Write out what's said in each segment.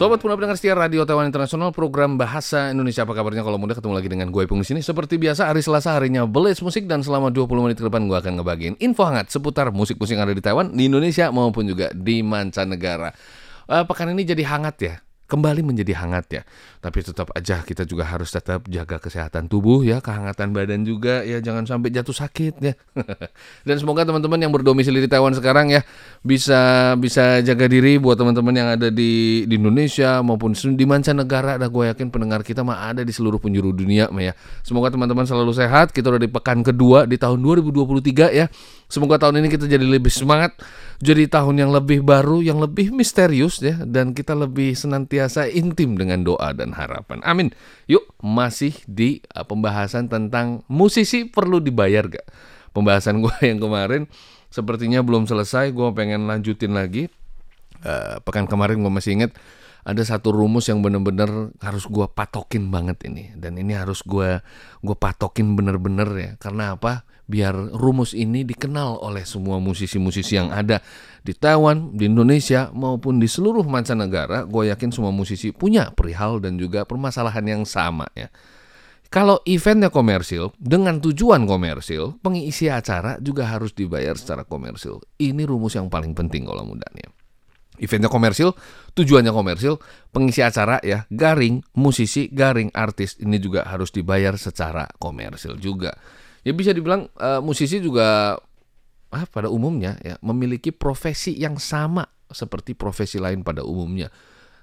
Sobat puna pendengar setia Radio Taiwan Internasional program Bahasa Indonesia. Apa kabarnya? Kalau mudah ketemu lagi dengan gue Ipung di sini. Seperti biasa hari Selasa harinya Blaze Musik dan selama 20 menit ke depan gue akan ngebagiin info hangat seputar musik-musik yang ada di Taiwan di Indonesia maupun juga di mancanegara. Eh, pekan ini jadi hangat ya kembali menjadi hangat ya. Tapi tetap aja kita juga harus tetap jaga kesehatan tubuh ya, kehangatan badan juga ya, jangan sampai jatuh sakit ya. Dan semoga teman-teman yang berdomisili di Taiwan sekarang ya bisa bisa jaga diri buat teman-teman yang ada di di Indonesia maupun di mancanegara. Dah gue yakin pendengar kita mah ada di seluruh penjuru dunia mah ya. Semoga teman-teman selalu sehat. Kita udah di pekan kedua di tahun 2023 ya. Semoga tahun ini kita jadi lebih semangat, jadi tahun yang lebih baru, yang lebih misterius ya, dan kita lebih senantiasa intim dengan doa dan harapan. Amin. Yuk, masih di uh, pembahasan tentang musisi perlu dibayar gak? Pembahasan gue yang kemarin sepertinya belum selesai, gue pengen lanjutin lagi. Eh, pekan kemarin gue masih inget ada satu rumus yang bener-bener harus gua patokin banget ini dan ini harus gua gua patokin bener-bener ya karena apa biar rumus ini dikenal oleh semua musisi-musisi yang ada di Taiwan di Indonesia maupun di seluruh mancanegara gue yakin semua musisi punya perihal dan juga permasalahan yang sama ya kalau eventnya komersil dengan tujuan komersil, pengisi acara juga harus dibayar secara komersil. Ini rumus yang paling penting kalau mudahnya eventnya komersil, tujuannya komersil, pengisi acara ya, garing, musisi, garing, artis ini juga harus dibayar secara komersil juga. Ya bisa dibilang eh, musisi juga ah, pada umumnya ya memiliki profesi yang sama seperti profesi lain pada umumnya.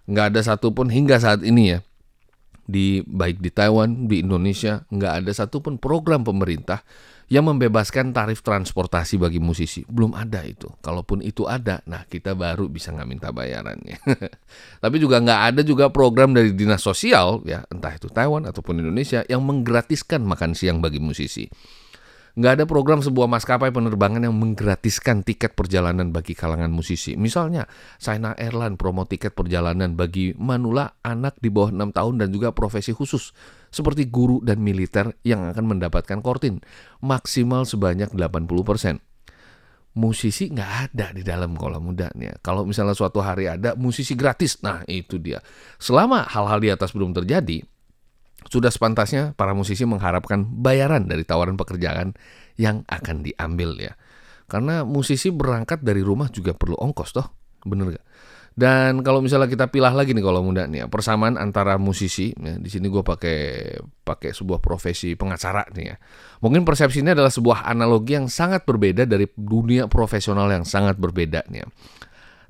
Nggak ada satupun hingga saat ini ya di baik di Taiwan, di Indonesia nggak ada satupun program pemerintah yang membebaskan tarif transportasi bagi musisi. Belum ada itu. Kalaupun itu ada, nah kita baru bisa nggak minta bayarannya. Tapi juga nggak ada juga program dari dinas sosial, ya entah itu Taiwan ataupun Indonesia yang menggratiskan makan siang bagi musisi. Nggak ada program sebuah maskapai penerbangan yang menggratiskan tiket perjalanan bagi kalangan musisi. Misalnya, China Airline promo tiket perjalanan bagi manula anak di bawah 6 tahun dan juga profesi khusus seperti guru dan militer yang akan mendapatkan kortin maksimal sebanyak 80%. Musisi nggak ada di dalam kolam mudanya. Kalau misalnya suatu hari ada musisi gratis, nah itu dia. Selama hal-hal di atas belum terjadi, sudah sepantasnya para musisi mengharapkan bayaran dari tawaran pekerjaan yang akan diambil ya. Karena musisi berangkat dari rumah juga perlu ongkos toh, bener gak? Dan kalau misalnya kita pilah lagi nih kalau muda nih ya, persamaan antara musisi, ya, di sini gue pakai pakai sebuah profesi pengacara nih ya. Mungkin persepsinya adalah sebuah analogi yang sangat berbeda dari dunia profesional yang sangat berbeda nih ya.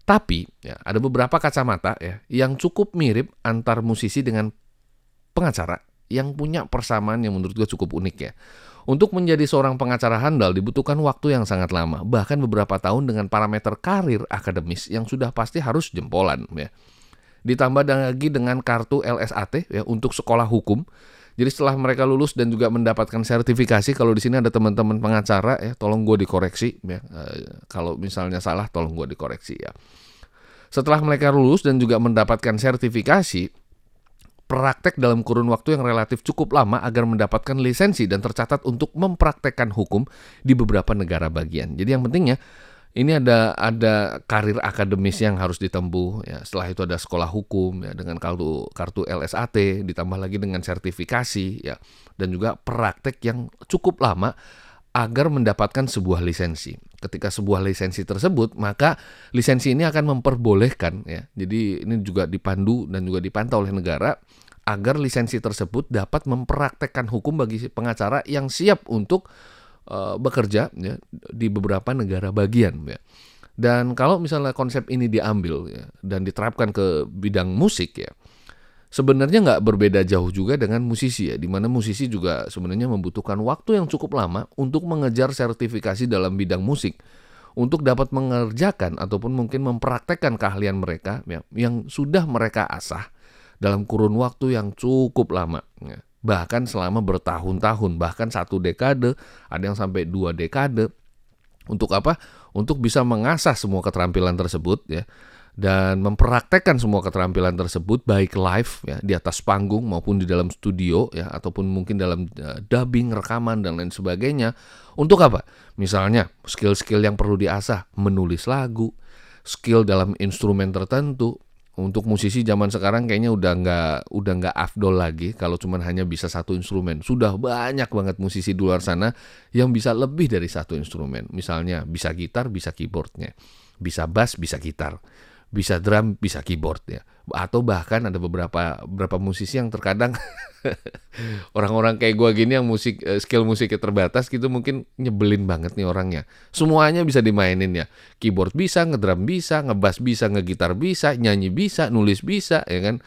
Tapi ya, ada beberapa kacamata ya yang cukup mirip antar musisi dengan pengacara yang punya persamaan yang menurut gue cukup unik ya. Untuk menjadi seorang pengacara handal dibutuhkan waktu yang sangat lama, bahkan beberapa tahun dengan parameter karir akademis yang sudah pasti harus jempolan ya. Ditambah lagi dengan kartu LSAT ya untuk sekolah hukum. Jadi setelah mereka lulus dan juga mendapatkan sertifikasi, kalau di sini ada teman-teman pengacara ya, tolong gue dikoreksi ya. Eh, kalau misalnya salah, tolong gue dikoreksi ya. Setelah mereka lulus dan juga mendapatkan sertifikasi, praktek dalam kurun waktu yang relatif cukup lama agar mendapatkan lisensi dan tercatat untuk mempraktekkan hukum di beberapa negara bagian. Jadi yang pentingnya ini ada ada karir akademis yang harus ditempuh ya. Setelah itu ada sekolah hukum ya dengan kartu kartu LSAT ditambah lagi dengan sertifikasi ya dan juga praktek yang cukup lama agar mendapatkan sebuah lisensi. Ketika sebuah lisensi tersebut, maka lisensi ini akan memperbolehkan ya. Jadi ini juga dipandu dan juga dipantau oleh negara agar lisensi tersebut dapat mempraktekkan hukum bagi pengacara yang siap untuk uh, bekerja ya, di beberapa negara bagian ya. Dan kalau misalnya konsep ini diambil ya, dan diterapkan ke bidang musik ya, sebenarnya nggak berbeda jauh juga dengan musisi ya, di mana musisi juga sebenarnya membutuhkan waktu yang cukup lama untuk mengejar sertifikasi dalam bidang musik untuk dapat mengerjakan ataupun mungkin mempraktekkan keahlian mereka ya, yang sudah mereka asah dalam kurun waktu yang cukup lama. Ya. bahkan selama bertahun-tahun, bahkan satu dekade, ada yang sampai dua dekade. Untuk apa? Untuk bisa mengasah semua keterampilan tersebut ya dan mempraktekkan semua keterampilan tersebut baik live ya di atas panggung maupun di dalam studio ya ataupun mungkin dalam uh, dubbing, rekaman dan lain sebagainya. Untuk apa? Misalnya skill-skill yang perlu diasah, menulis lagu, skill dalam instrumen tertentu, untuk musisi zaman sekarang kayaknya udah nggak udah nggak afdol lagi kalau cuman hanya bisa satu instrumen. Sudah banyak banget musisi di luar sana yang bisa lebih dari satu instrumen. Misalnya bisa gitar, bisa keyboardnya, bisa bass, bisa gitar, bisa drum, bisa keyboard ya. Atau bahkan ada beberapa beberapa musisi yang terkadang orang-orang kayak gua gini yang musik eh, skill musiknya terbatas gitu mungkin nyebelin banget nih orangnya. Semuanya bisa dimainin ya. Keyboard bisa, ngedrum bisa, ngebass bisa, ngegitar bisa, nyanyi bisa, nulis bisa ya kan.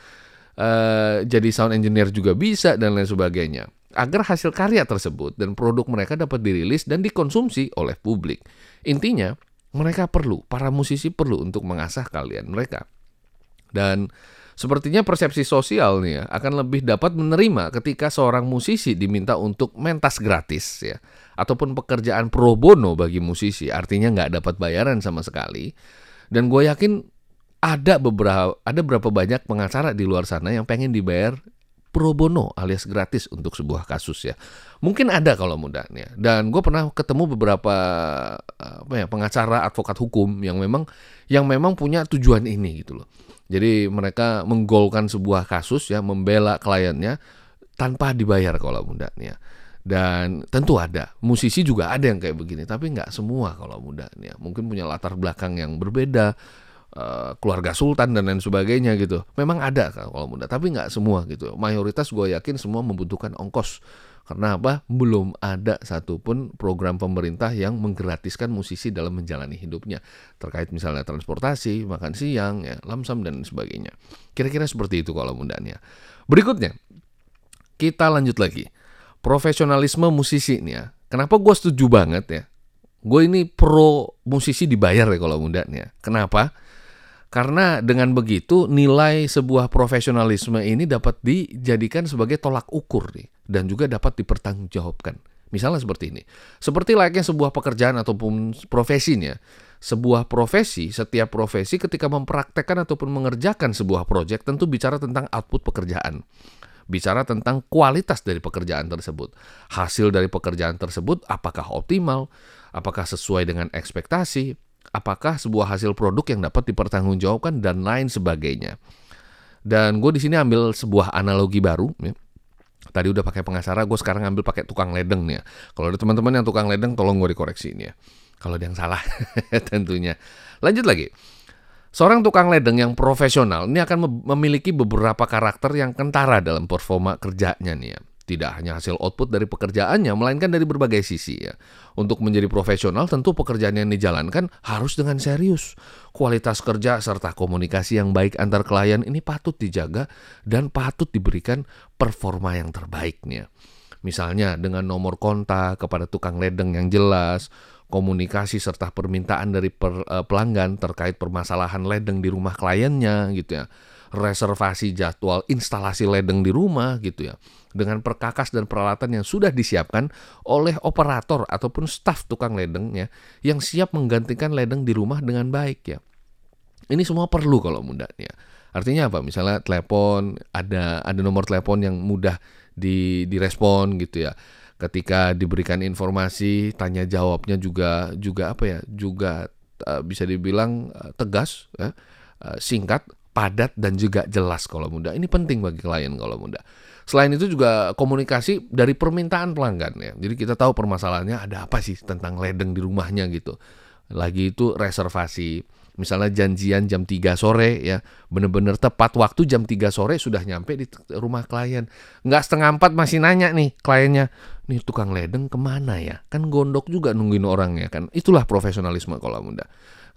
Uh, jadi sound engineer juga bisa dan lain sebagainya. Agar hasil karya tersebut dan produk mereka dapat dirilis dan dikonsumsi oleh publik. Intinya, mereka perlu, para musisi perlu untuk mengasah kalian mereka. Dan Sepertinya persepsi sosial nih ya akan lebih dapat menerima ketika seorang musisi diminta untuk mentas gratis ya ataupun pekerjaan pro bono bagi musisi artinya nggak dapat bayaran sama sekali dan gue yakin ada beberapa ada berapa banyak pengacara di luar sana yang pengen dibayar pro bono alias gratis untuk sebuah kasus ya. Mungkin ada kalau mudahnya. Dan gue pernah ketemu beberapa apa ya pengacara advokat hukum yang memang yang memang punya tujuan ini gitu loh. Jadi mereka menggolkan sebuah kasus ya, membela kliennya tanpa dibayar kalau mudahnya. Dan tentu ada, musisi juga ada yang kayak begini, tapi nggak semua kalau mudahnya. Mungkin punya latar belakang yang berbeda, uh, keluarga sultan dan lain sebagainya gitu. Memang ada kalau muda, tapi nggak semua gitu. Mayoritas gue yakin semua membutuhkan ongkos karena apa? Belum ada satupun program pemerintah yang menggratiskan musisi dalam menjalani hidupnya. Terkait misalnya transportasi, makan siang, ya, lamsam, dan sebagainya. Kira-kira seperti itu kalau mudahnya. Berikutnya, kita lanjut lagi. Profesionalisme musisi nih ya. Kenapa gue setuju banget ya? Gue ini pro musisi dibayar ya kalau mudahnya. Kenapa? Karena dengan begitu nilai sebuah profesionalisme ini dapat dijadikan sebagai tolak ukur nih dan juga dapat dipertanggungjawabkan. Misalnya seperti ini. Seperti layaknya sebuah pekerjaan ataupun profesinya. Sebuah profesi, setiap profesi ketika mempraktekkan ataupun mengerjakan sebuah proyek tentu bicara tentang output pekerjaan. Bicara tentang kualitas dari pekerjaan tersebut. Hasil dari pekerjaan tersebut apakah optimal, apakah sesuai dengan ekspektasi, apakah sebuah hasil produk yang dapat dipertanggungjawabkan dan lain sebagainya. Dan gue di sini ambil sebuah analogi baru. Ya. Tadi udah pakai pengacara, gue sekarang ambil pakai tukang ledeng nih. Ya. Kalau ada teman-teman yang tukang ledeng, tolong gue dikoreksi ini ya. Kalau ada yang salah, tentunya. Lanjut lagi. Seorang tukang ledeng yang profesional ini akan memiliki beberapa karakter yang kentara dalam performa kerjanya nih ya. Tidak hanya hasil output dari pekerjaannya, melainkan dari berbagai sisi ya. Untuk menjadi profesional, tentu pekerjaan yang dijalankan harus dengan serius. Kualitas kerja serta komunikasi yang baik antar klien ini patut dijaga dan patut diberikan performa yang terbaiknya. Misalnya dengan nomor kontak kepada tukang ledeng yang jelas, komunikasi serta permintaan dari per, uh, pelanggan terkait permasalahan ledeng di rumah kliennya gitu ya reservasi jadwal instalasi ledeng di rumah gitu ya dengan perkakas dan peralatan yang sudah disiapkan oleh operator ataupun staf tukang ledeng ya yang siap menggantikan ledeng di rumah dengan baik ya. Ini semua perlu kalau mudahnya. Artinya apa? Misalnya telepon ada ada nomor telepon yang mudah di direspon gitu ya. Ketika diberikan informasi, tanya jawabnya juga juga apa ya? Juga uh, bisa dibilang uh, tegas ya, uh, singkat padat dan juga jelas kalau muda. Ini penting bagi klien kalau muda. Selain itu juga komunikasi dari permintaan pelanggan ya. Jadi kita tahu permasalahannya ada apa sih tentang ledeng di rumahnya gitu. Lagi itu reservasi. Misalnya janjian jam 3 sore ya. Bener-bener tepat waktu jam 3 sore sudah nyampe di rumah klien. Nggak setengah empat masih nanya nih kliennya. Nih tukang ledeng ke mana ya? Kan gondok juga nungguin orangnya kan. Itulah profesionalisme kalau muda.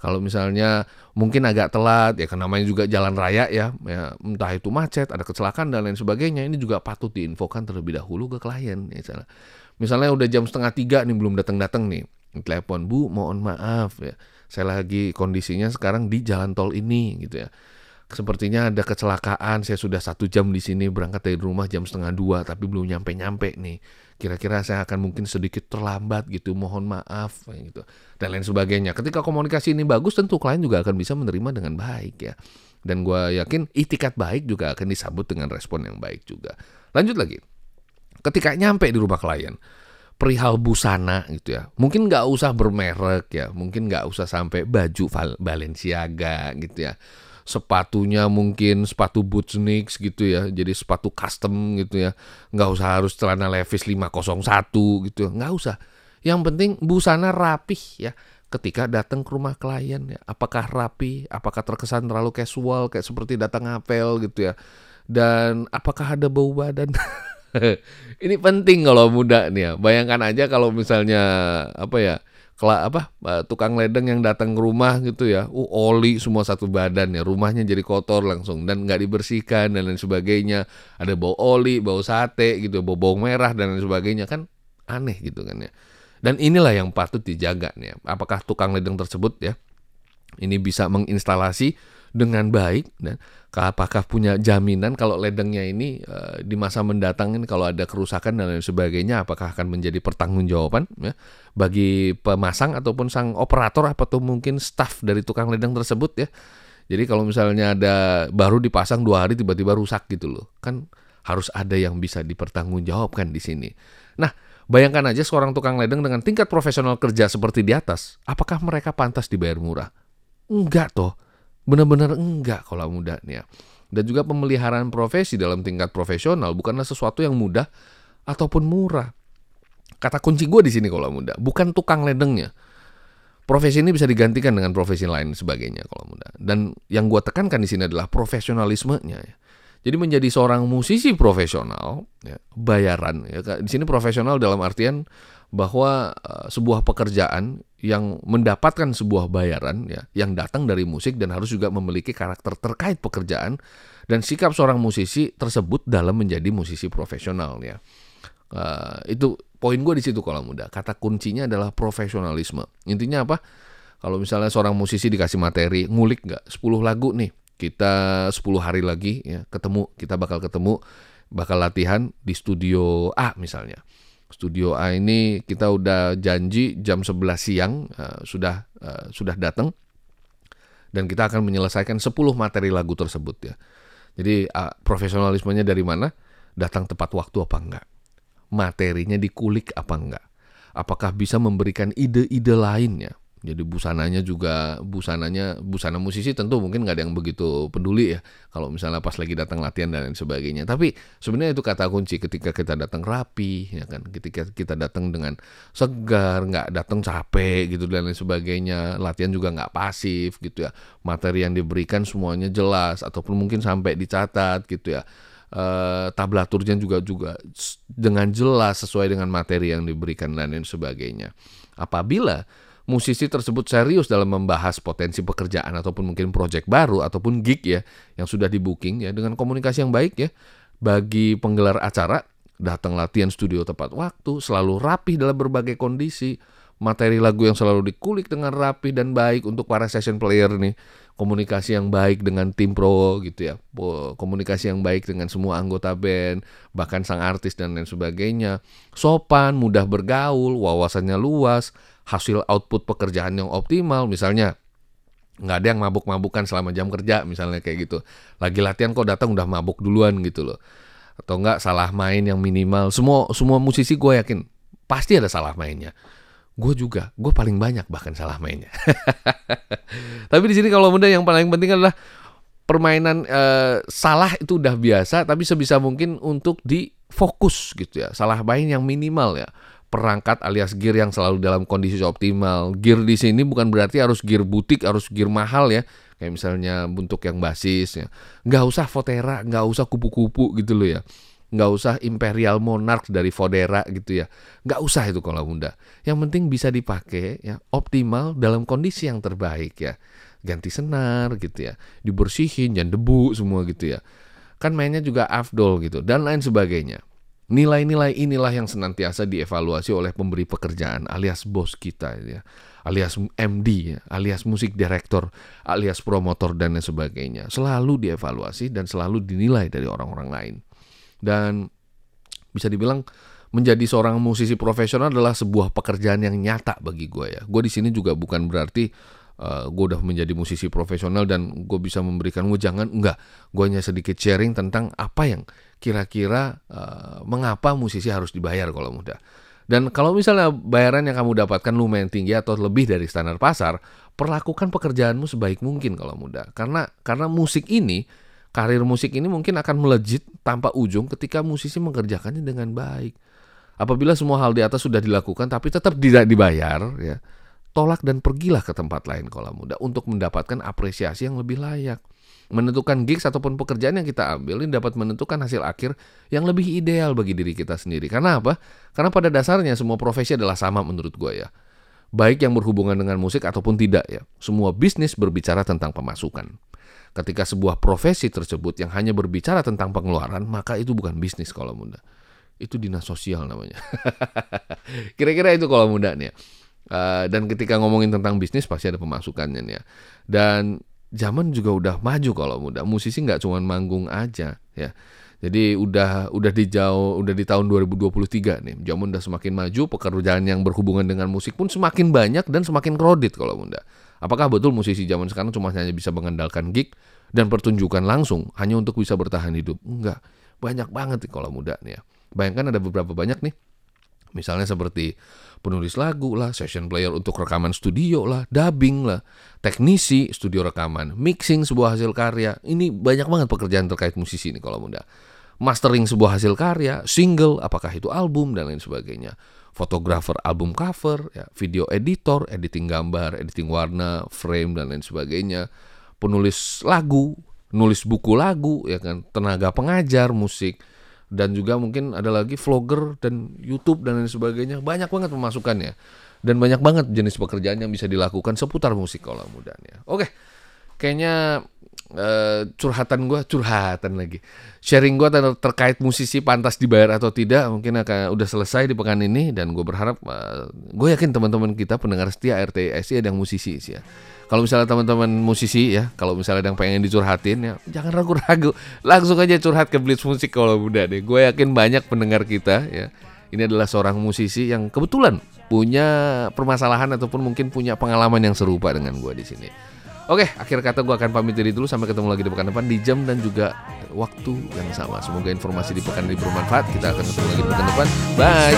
Kalau misalnya mungkin agak telat ya karena namanya juga jalan raya ya, ya entah itu macet, ada kecelakaan dan lain sebagainya, ini juga patut diinfokan terlebih dahulu ke klien. Ya, misalnya. misalnya udah jam setengah tiga nih belum datang-datang nih, telepon Bu mohon maaf ya, saya lagi kondisinya sekarang di jalan tol ini gitu ya. Sepertinya ada kecelakaan. Saya sudah satu jam di sini berangkat dari rumah jam setengah dua, tapi belum nyampe-nyampe nih. Kira-kira saya akan mungkin sedikit terlambat gitu. Mohon maaf gitu dan lain sebagainya. Ketika komunikasi ini bagus, tentu klien juga akan bisa menerima dengan baik ya. Dan gue yakin itikat baik juga akan disambut dengan respon yang baik juga. Lanjut lagi. Ketika nyampe di rumah klien, perihal busana gitu ya. Mungkin nggak usah bermerek ya, mungkin nggak usah sampai baju Balenciaga gitu ya. Sepatunya mungkin sepatu boots Knicks gitu ya, jadi sepatu custom gitu ya. Nggak usah harus celana Levi's 501 gitu, ya. nggak usah. Yang penting busana rapih ya ketika datang ke rumah klien ya. Apakah rapi, apakah terkesan terlalu casual kayak seperti datang apel gitu ya. Dan apakah ada bau badan? Ini penting kalau muda nih ya. Bayangkan aja kalau misalnya apa ya? Kela, apa eh, tukang ledeng yang datang ke rumah gitu ya, uh oli semua satu badan ya, rumahnya jadi kotor langsung dan nggak dibersihkan dan lain sebagainya, ada bau oli, bau sate gitu, bau bawang merah dan lain sebagainya kan aneh gitu kan ya. Dan inilah yang patut dijaga nih. Apakah tukang ledeng tersebut ya ini bisa menginstalasi dengan baik dan apakah punya jaminan kalau ledengnya ini uh, di masa mendatang ini kalau ada kerusakan dan lain sebagainya apakah akan menjadi pertanggungjawaban ya bagi pemasang ataupun sang operator atau mungkin staff dari tukang ledeng tersebut ya. Jadi kalau misalnya ada baru dipasang dua hari tiba-tiba rusak gitu loh kan harus ada yang bisa dipertanggungjawabkan di sini. Nah, Bayangkan aja seorang tukang ledeng dengan tingkat profesional kerja seperti di atas, apakah mereka pantas dibayar murah? Enggak toh, benar-benar enggak kalau muda nih ya. Dan juga pemeliharaan profesi dalam tingkat profesional bukanlah sesuatu yang mudah ataupun murah. Kata kunci gue di sini kalau muda, bukan tukang ledengnya. Profesi ini bisa digantikan dengan profesi lain sebagainya kalau muda. Dan yang gue tekankan di sini adalah profesionalismenya. Ya. Jadi menjadi seorang musisi profesional, ya, bayaran. Ya, di sini profesional dalam artian bahwa uh, sebuah pekerjaan yang mendapatkan sebuah bayaran, ya, yang datang dari musik dan harus juga memiliki karakter terkait pekerjaan dan sikap seorang musisi tersebut dalam menjadi musisi profesional. Ya, uh, itu poin gue di situ kalau muda. Kata kuncinya adalah profesionalisme. Intinya apa? Kalau misalnya seorang musisi dikasih materi, ngulik nggak 10 lagu nih, kita 10 hari lagi ya ketemu, kita bakal ketemu, bakal latihan di studio A misalnya. Studio A ini kita udah janji jam 11 siang uh, sudah uh, sudah datang dan kita akan menyelesaikan 10 materi lagu tersebut ya. Jadi uh, profesionalismenya dari mana? Datang tepat waktu apa enggak? Materinya dikulik apa enggak? Apakah bisa memberikan ide-ide lainnya? Jadi busananya juga busananya busana musisi tentu mungkin nggak ada yang begitu peduli ya kalau misalnya pas lagi datang latihan dan lain sebagainya. Tapi sebenarnya itu kata kunci ketika kita datang rapi ya kan, ketika kita datang dengan segar, nggak datang capek gitu dan lain sebagainya. Latihan juga nggak pasif gitu ya. Materi yang diberikan semuanya jelas ataupun mungkin sampai dicatat gitu ya. Uh, tablaturnya juga juga dengan jelas sesuai dengan materi yang diberikan dan lain sebagainya. Apabila musisi tersebut serius dalam membahas potensi pekerjaan ataupun mungkin proyek baru ataupun gig ya yang sudah di booking ya dengan komunikasi yang baik ya. Bagi penggelar acara datang latihan studio tepat waktu selalu rapih dalam berbagai kondisi. Materi lagu yang selalu dikulik dengan rapi dan baik untuk para session player nih. Komunikasi yang baik dengan tim pro gitu ya. Komunikasi yang baik dengan semua anggota band bahkan sang artis dan lain sebagainya. Sopan mudah bergaul wawasannya luas hasil output pekerjaan yang optimal misalnya nggak ada yang mabuk-mabukan selama jam kerja misalnya kayak gitu. Lagi latihan kok datang udah mabuk duluan gitu loh. Atau enggak salah main yang minimal. Semua semua musisi gue yakin pasti ada salah mainnya. Gue juga gue paling banyak bahkan salah mainnya. Tapi di sini kalau muda yang paling penting adalah permainan uh, salah itu udah biasa tapi sebisa mungkin untuk difokus gitu ya. Salah main yang minimal ya perangkat alias gear yang selalu dalam kondisi optimal. Gear di sini bukan berarti harus gear butik, harus gear mahal ya. Kayak misalnya untuk yang basis ya. Nggak usah Fotera, nggak usah kupu-kupu gitu loh ya. Nggak usah Imperial Monarch dari Fodera gitu ya. Nggak usah itu kalau muda. Yang penting bisa dipakai ya optimal dalam kondisi yang terbaik ya. Ganti senar gitu ya. Dibersihin, jangan debu semua gitu ya. Kan mainnya juga afdol gitu dan lain sebagainya. Nilai-nilai inilah yang senantiasa dievaluasi oleh pemberi pekerjaan alias bos kita ya. alias MD, ya, alias musik director, alias promotor dan lain sebagainya. Selalu dievaluasi dan selalu dinilai dari orang-orang lain. Dan bisa dibilang menjadi seorang musisi profesional adalah sebuah pekerjaan yang nyata bagi gue ya. Gue di sini juga bukan berarti uh, gue udah menjadi musisi profesional dan gue bisa memberikan jangan enggak. Gue hanya sedikit sharing tentang apa yang kira-kira uh, mengapa musisi harus dibayar kalau muda. Dan kalau misalnya bayaran yang kamu dapatkan lumayan tinggi atau lebih dari standar pasar, perlakukan pekerjaanmu sebaik mungkin kalau muda. Karena karena musik ini, karir musik ini mungkin akan melejit tanpa ujung ketika musisi mengerjakannya dengan baik. Apabila semua hal di atas sudah dilakukan tapi tetap tidak dibayar, ya, tolak dan pergilah ke tempat lain kalau muda untuk mendapatkan apresiasi yang lebih layak menentukan gigs ataupun pekerjaan yang kita ambil ini dapat menentukan hasil akhir yang lebih ideal bagi diri kita sendiri. Karena apa? Karena pada dasarnya semua profesi adalah sama menurut gue ya. Baik yang berhubungan dengan musik ataupun tidak ya. Semua bisnis berbicara tentang pemasukan. Ketika sebuah profesi tersebut yang hanya berbicara tentang pengeluaran, maka itu bukan bisnis kalau muda. Itu dinas sosial namanya. Kira-kira itu kalau muda nih ya. Uh, dan ketika ngomongin tentang bisnis pasti ada pemasukannya nih ya. Dan zaman juga udah maju kalau muda. Musisi nggak cuma manggung aja ya. Jadi udah udah di jauh udah di tahun 2023 nih. Zaman udah semakin maju, pekerjaan yang berhubungan dengan musik pun semakin banyak dan semakin kredit kalau muda. Apakah betul musisi zaman sekarang cuma hanya bisa mengandalkan gig dan pertunjukan langsung hanya untuk bisa bertahan hidup? Enggak. Banyak banget nih kalau muda nih ya. Bayangkan ada beberapa banyak nih. Misalnya seperti penulis lagu lah, session player untuk rekaman studio lah, dubbing lah, teknisi studio rekaman, mixing sebuah hasil karya. Ini banyak banget pekerjaan terkait musisi ini kalau muda. Mastering sebuah hasil karya, single, apakah itu album dan lain sebagainya. Fotografer album cover, ya, video editor, editing gambar, editing warna, frame dan lain sebagainya. Penulis lagu, nulis buku lagu, ya kan, tenaga pengajar musik, dan juga mungkin ada lagi vlogger dan YouTube dan lain sebagainya. Banyak banget pemasukannya. Dan banyak banget jenis pekerjaan yang bisa dilakukan seputar musik kalau mudanya. Oke kayaknya uh, curhatan gue curhatan lagi. Sharing gue ter terkait musisi pantas dibayar atau tidak mungkin akan udah selesai di pekan ini. Dan gue berharap uh, gue yakin teman-teman kita pendengar setia RTSI ada yang musisi sih ya kalau misalnya teman-teman musisi ya, kalau misalnya ada yang pengen dicurhatin ya, jangan ragu-ragu, langsung aja curhat ke Blitz Musik kalau muda deh. Gue yakin banyak pendengar kita ya. Ini adalah seorang musisi yang kebetulan punya permasalahan ataupun mungkin punya pengalaman yang serupa dengan gue di sini. Oke, akhir kata gue akan pamit diri dulu sampai ketemu lagi di pekan depan di jam dan juga waktu yang sama. Semoga informasi di pekan ini bermanfaat. Kita akan ketemu lagi di pekan depan. Bye.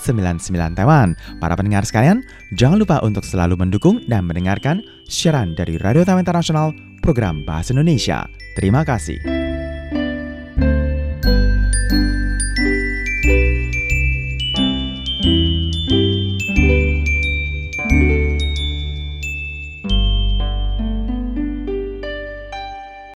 99 Taiwan. Para pendengar sekalian, jangan lupa untuk selalu mendukung dan mendengarkan siaran dari Radio Taiwan Internasional program Bahasa Indonesia. Terima kasih.